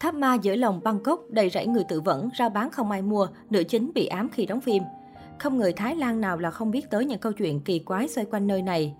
Tháp ma giữa lòng Bangkok đầy rẫy người tự vẫn, ra bán không ai mua, nữ chính bị ám khi đóng phim. Không người Thái Lan nào là không biết tới những câu chuyện kỳ quái xoay quanh nơi này.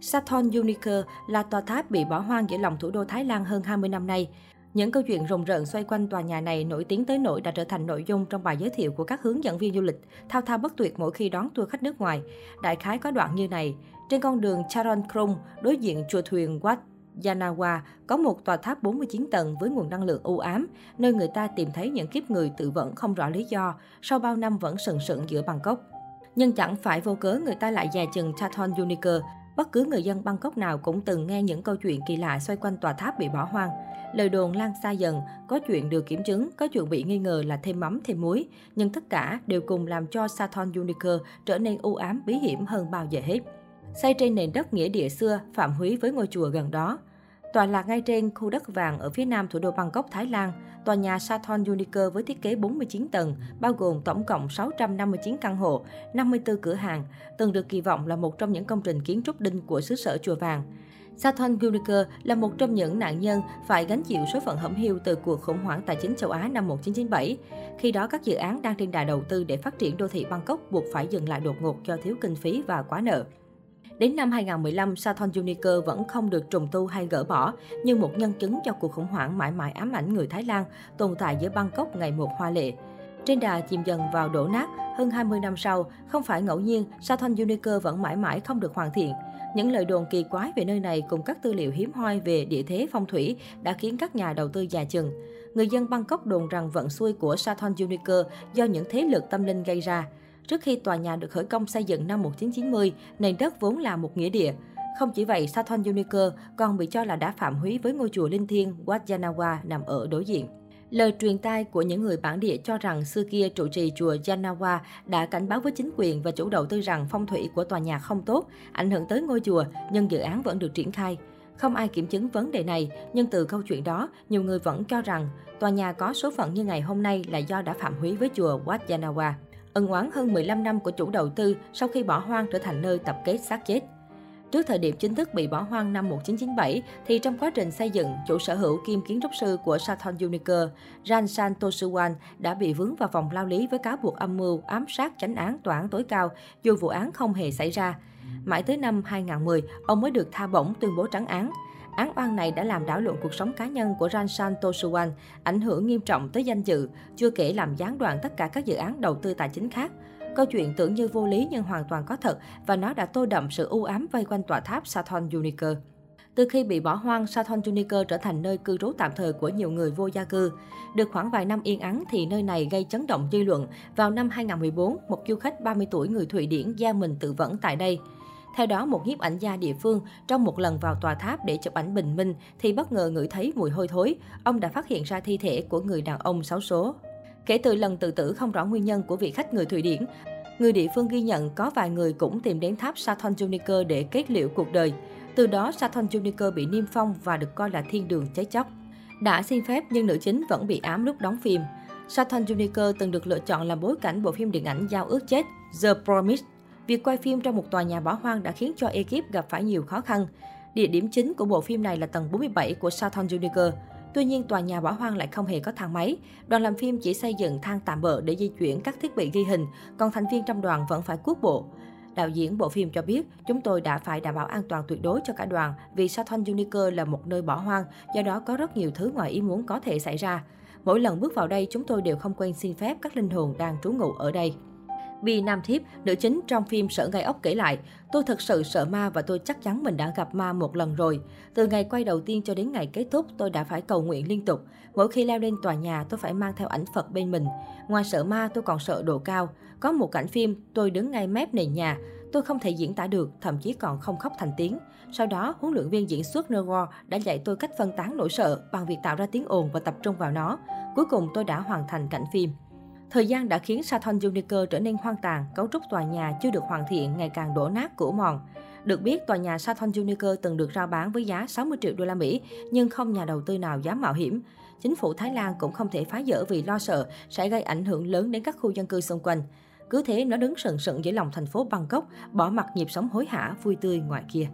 Sathon Uniker là tòa tháp bị bỏ hoang giữa lòng thủ đô Thái Lan hơn 20 năm nay. Những câu chuyện rùng rợn xoay quanh tòa nhà này nổi tiếng tới nỗi đã trở thành nội dung trong bài giới thiệu của các hướng dẫn viên du lịch, thao thao bất tuyệt mỗi khi đón tour khách nước ngoài. Đại khái có đoạn như này, trên con đường Charon Krung, đối diện chùa thuyền Wat Yanawa có một tòa tháp 49 tầng với nguồn năng lượng u ám, nơi người ta tìm thấy những kiếp người tự vẫn không rõ lý do, sau bao năm vẫn sừng sững giữa Bangkok. Nhưng chẳng phải vô cớ người ta lại dè chừng Chathon Uniker. Bất cứ người dân Bangkok nào cũng từng nghe những câu chuyện kỳ lạ xoay quanh tòa tháp bị bỏ hoang. Lời đồn lan xa dần, có chuyện được kiểm chứng, có chuyện bị nghi ngờ là thêm mắm thêm muối. Nhưng tất cả đều cùng làm cho Sathon Uniker trở nên u ám bí hiểm hơn bao giờ hết xây trên nền đất nghĩa địa xưa, phạm húy với ngôi chùa gần đó. Tòa lạc ngay trên khu đất vàng ở phía nam thủ đô Bangkok, Thái Lan, tòa nhà Sathon Unique với thiết kế 49 tầng, bao gồm tổng cộng 659 căn hộ, 54 cửa hàng, từng được kỳ vọng là một trong những công trình kiến trúc đinh của xứ sở chùa vàng. Sathon Unique là một trong những nạn nhân phải gánh chịu số phận hẩm hiu từ cuộc khủng hoảng tài chính châu Á năm 1997. Khi đó, các dự án đang trên đà đầu tư để phát triển đô thị Bangkok buộc phải dừng lại đột ngột do thiếu kinh phí và quá nợ. Đến năm 2015, Saturn Unique vẫn không được trùng tu hay gỡ bỏ, như một nhân chứng cho cuộc khủng hoảng mãi mãi ám ảnh người Thái Lan tồn tại giữa Bangkok ngày một hoa lệ. Trên đà chìm dần vào đổ nát, hơn 20 năm sau, không phải ngẫu nhiên, Saturn Unique vẫn mãi mãi không được hoàn thiện. Những lời đồn kỳ quái về nơi này cùng các tư liệu hiếm hoi về địa thế phong thủy đã khiến các nhà đầu tư già chừng. Người dân Bangkok đồn rằng vận xuôi của Saturn Unique do những thế lực tâm linh gây ra. Trước khi tòa nhà được khởi công xây dựng năm 1990, nền đất vốn là một nghĩa địa. Không chỉ vậy, Sathon Unique còn bị cho là đã phạm húy với ngôi chùa linh thiêng Wat Yanawa nằm ở đối diện. Lời truyền tai của những người bản địa cho rằng xưa kia trụ trì chùa Yanawa đã cảnh báo với chính quyền và chủ đầu tư rằng phong thủy của tòa nhà không tốt, ảnh hưởng tới ngôi chùa, nhưng dự án vẫn được triển khai. Không ai kiểm chứng vấn đề này, nhưng từ câu chuyện đó, nhiều người vẫn cho rằng tòa nhà có số phận như ngày hôm nay là do đã phạm húy với chùa Wat Yanawa ân oán hơn 15 năm của chủ đầu tư sau khi bỏ hoang trở thành nơi tập kết xác chết. Trước thời điểm chính thức bị bỏ hoang năm 1997, thì trong quá trình xây dựng, chủ sở hữu kiêm kiến trúc sư của Sathon Unicor, Ran San Tosuwan đã bị vướng vào vòng lao lý với cáo buộc âm mưu, ám sát tránh án tòa án tối cao, dù vụ án không hề xảy ra. Mãi tới năm 2010, ông mới được tha bổng tuyên bố trắng án. Án oan này đã làm đảo lộn cuộc sống cá nhân của Ransan Tosuwan, ảnh hưởng nghiêm trọng tới danh dự, chưa kể làm gián đoạn tất cả các dự án đầu tư tài chính khác. Câu chuyện tưởng như vô lý nhưng hoàn toàn có thật và nó đã tô đậm sự u ám vây quanh tòa tháp Saturn Unique. Từ khi bị bỏ hoang, Sathon Unique trở thành nơi cư trú tạm thời của nhiều người vô gia cư. Được khoảng vài năm yên ắng thì nơi này gây chấn động dư luận. Vào năm 2014, một du khách 30 tuổi người Thụy Điển gia mình tự vẫn tại đây. Theo đó, một nhiếp ảnh gia địa phương trong một lần vào tòa tháp để chụp ảnh bình minh thì bất ngờ ngửi thấy mùi hôi thối. Ông đã phát hiện ra thi thể của người đàn ông xấu số. Kể từ lần tự tử không rõ nguyên nhân của vị khách người Thụy Điển, người địa phương ghi nhận có vài người cũng tìm đến tháp Sathon Juniper để kết liễu cuộc đời. Từ đó, Sathon Juniper bị niêm phong và được coi là thiên đường cháy chóc. Đã xin phép nhưng nữ chính vẫn bị ám lúc đóng phim. Sathon Juniper từng được lựa chọn làm bối cảnh bộ phim điện ảnh Giao ước chết The Promise Việc quay phim trong một tòa nhà bỏ hoang đã khiến cho ekip gặp phải nhiều khó khăn. Địa điểm chính của bộ phim này là tầng 47 của Southern Junior. Tuy nhiên, tòa nhà bỏ hoang lại không hề có thang máy. Đoàn làm phim chỉ xây dựng thang tạm bợ để di chuyển các thiết bị ghi hình, còn thành viên trong đoàn vẫn phải cuốc bộ. Đạo diễn bộ phim cho biết, chúng tôi đã phải đảm bảo an toàn tuyệt đối cho cả đoàn vì Southern Junior là một nơi bỏ hoang, do đó có rất nhiều thứ ngoài ý muốn có thể xảy ra. Mỗi lần bước vào đây, chúng tôi đều không quên xin phép các linh hồn đang trú ngụ ở đây. Bi Nam Thiếp, nữ chính trong phim Sở Gai Ốc kể lại, tôi thật sự sợ ma và tôi chắc chắn mình đã gặp ma một lần rồi. Từ ngày quay đầu tiên cho đến ngày kết thúc, tôi đã phải cầu nguyện liên tục. Mỗi khi leo lên tòa nhà, tôi phải mang theo ảnh Phật bên mình. Ngoài sợ ma, tôi còn sợ độ cao. Có một cảnh phim, tôi đứng ngay mép nền nhà. Tôi không thể diễn tả được, thậm chí còn không khóc thành tiếng. Sau đó, huấn luyện viên diễn xuất Neuro đã dạy tôi cách phân tán nỗi sợ bằng việc tạo ra tiếng ồn và tập trung vào nó. Cuối cùng tôi đã hoàn thành cảnh phim. Thời gian đã khiến Saturn Unique trở nên hoang tàn, cấu trúc tòa nhà chưa được hoàn thiện ngày càng đổ nát cũ mòn. Được biết, tòa nhà Saturn Unique từng được rao bán với giá 60 triệu đô la Mỹ, nhưng không nhà đầu tư nào dám mạo hiểm. Chính phủ Thái Lan cũng không thể phá dỡ vì lo sợ sẽ gây ảnh hưởng lớn đến các khu dân cư xung quanh. Cứ thế nó đứng sừng sững giữa lòng thành phố Bangkok, bỏ mặt nhịp sống hối hả vui tươi ngoài kia.